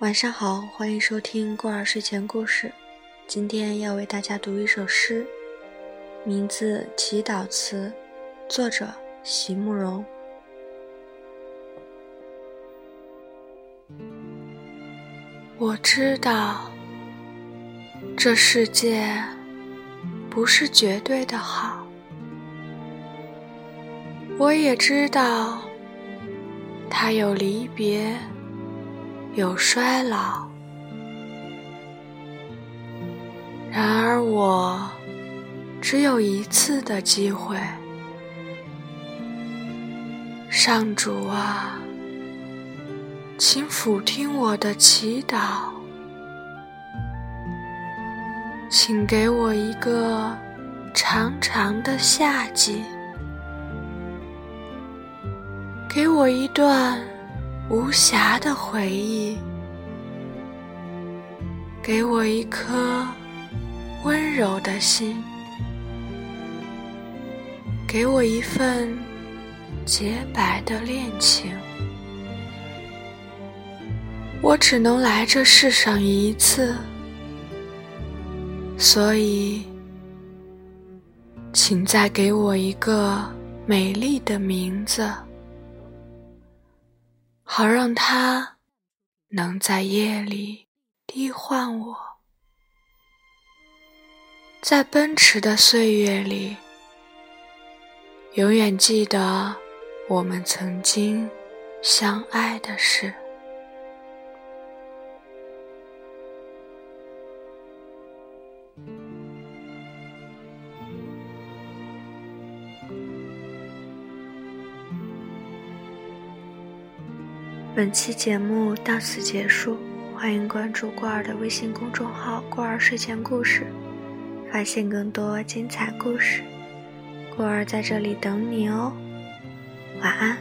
晚上好，欢迎收听孤儿睡前故事。今天要为大家读一首诗，名字《祈祷词》，作者席慕容。我知道，这世界不是绝对的好。我也知道，它有离别。有衰老，然而我只有一次的机会。上主啊，请俯听我的祈祷，请给我一个长长的夏季，给我一段。无暇的回忆，给我一颗温柔的心，给我一份洁白的恋情。我只能来这世上一次，所以，请再给我一个美丽的名字。好让他能在夜里替换我，在奔驰的岁月里，永远记得我们曾经相爱的事。本期节目到此结束，欢迎关注过儿的微信公众号“过儿睡前故事”，发现更多精彩故事。过儿在这里等你哦，晚安。